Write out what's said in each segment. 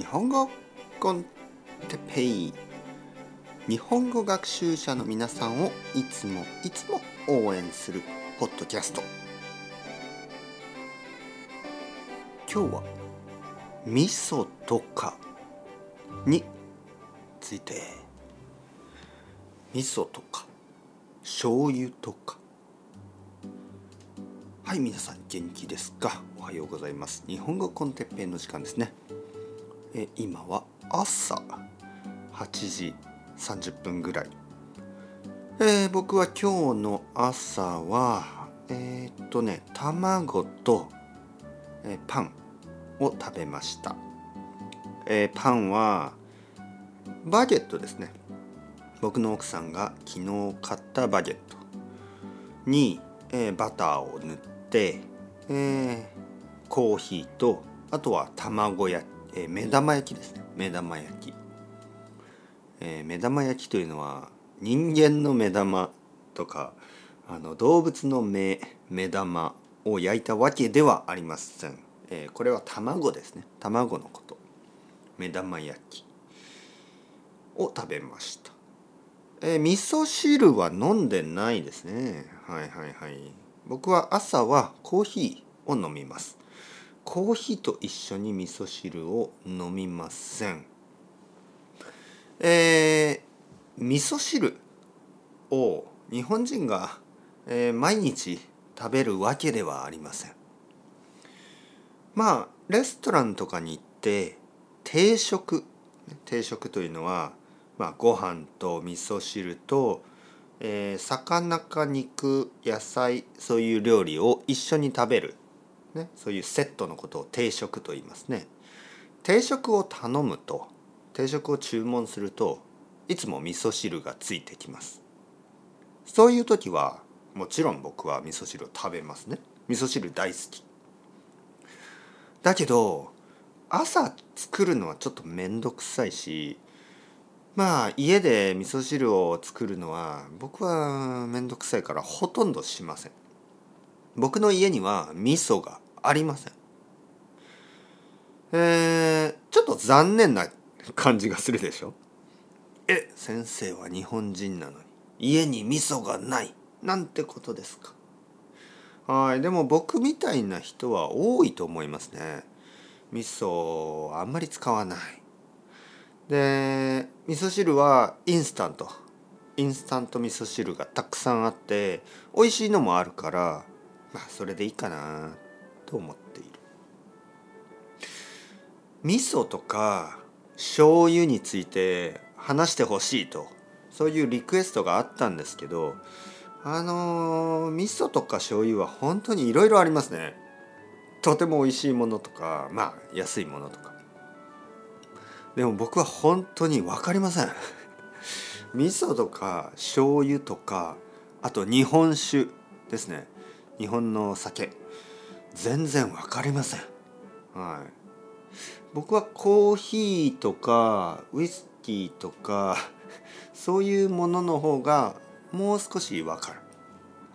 日本語コンテペイ日本語学習者の皆さんをいつもいつも応援するポッドキャスト。今日は味噌とかについて。味噌とか。醤油とか。はい皆さん元気ですか？おはようございます。日本語コンテッペイの時間ですね。え今は朝8時30分ぐらい、えー、僕は今日の朝はえー、っとね卵と、えー、パンを食べました、えー、パンはバゲットですね。僕の奥さんが昨日買ったバゲットに、えー、バターを塗って、えー、コーヒーとあとは卵焼き。えー、目玉焼きですね。目玉焼き、えー、目玉焼きというのは人間の目玉とかあの動物の目目玉を焼いたわけではありません、えー、これは卵ですね。卵のこと。目玉焼きを食べました。えー、味噌汁は飲んでないですね。はいはいはい。僕は朝はコーヒーを飲みます。コーヒーと一緒に味噌汁を飲みません。えー、味噌汁を日本人が、えー、毎日食べるわけではありません。まあレストランとかに行って定食定食というのは、まあ、ご飯と味噌汁と、えー、魚か肉野菜そういう料理を一緒に食べる。ね、そういうセットのことを定食と言いますね。定食を頼むと定食を注文するといつも味噌汁がついてきます。そういう時はもちろん僕は味噌汁を食べますね。味噌汁大好き。だけど朝作るのはちょっと面倒くさいしまあ家で味噌汁を作るのは僕は面倒くさいからほとんどしません。僕の家には味噌がありません。えー、ちょっと残念な感じがするでしょ？え先生は日本人なのに。家に味噌がない。なんてことですか？はいでも僕みたいな人は多いと思いますね。味噌あんまり使わない。で味噌汁はインスタント。インスタント味噌汁がたくさんあって美味しいのもあるからまあそれでいいかなと思っている。味噌とか醤油について話してほしいとそういうリクエストがあったんですけどあのー、味噌とか醤油は本当にいろいろありますね。とても美味しいものとかまあ安いものとか。でも僕は本当に分かりません。味噌とか醤油とかあと日本酒ですね。日本の酒。全然分かりません。はい。僕はコーヒーとかウイスキーとか そういうものの方がもう少し分かる。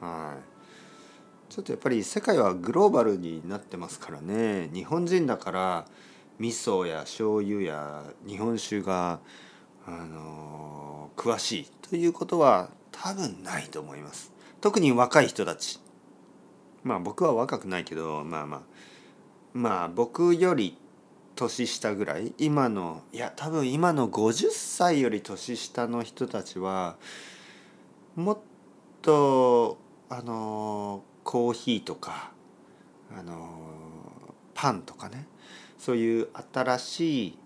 はい。ちょっとやっぱり世界はグローバルになってますからね。日本人だから味噌や醤油や日本酒があの詳しいということは多分ないと思います。特に若い人たち。まあ僕は若くないけどまあまあまあ僕より年下ぐらい今のいや多分今の50歳より年下の人たちはもっとあのコーヒーとかあのパンとかねそういう新しい、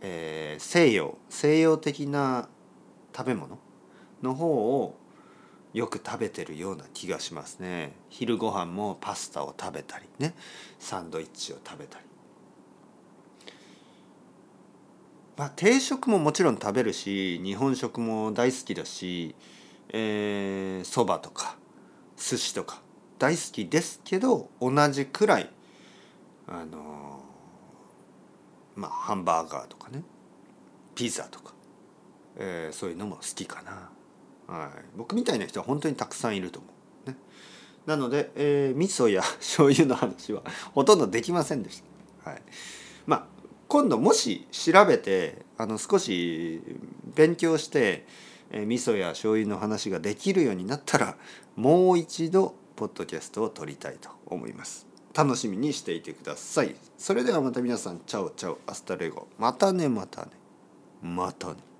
えー、西洋西洋的な食べ物の方をよく食べてるような気がしますね。昼ご飯もパスタを食べたりね。サンドイッチを食べたり。まあ定食ももちろん食べるし日本食も大好きだしえー、そばとか寿司とか大好きですけど同じくらいあのまあハンバーガーとかねピザとか、えー、そういうのも好きかな。はい、僕みたいな人は本当にたくさんいると思う。ね、なので、えー、味噌や 醤油の話はほとんどできませんでした。はい、まあ今度もし調べてあの少し勉強してえ味噌や醤油の話ができるようになったらもう一度ポッドキャストを録りたいと思います。楽しみにしていてください。それではまた皆さん Chao chao hasta luego。またねまたね。またね。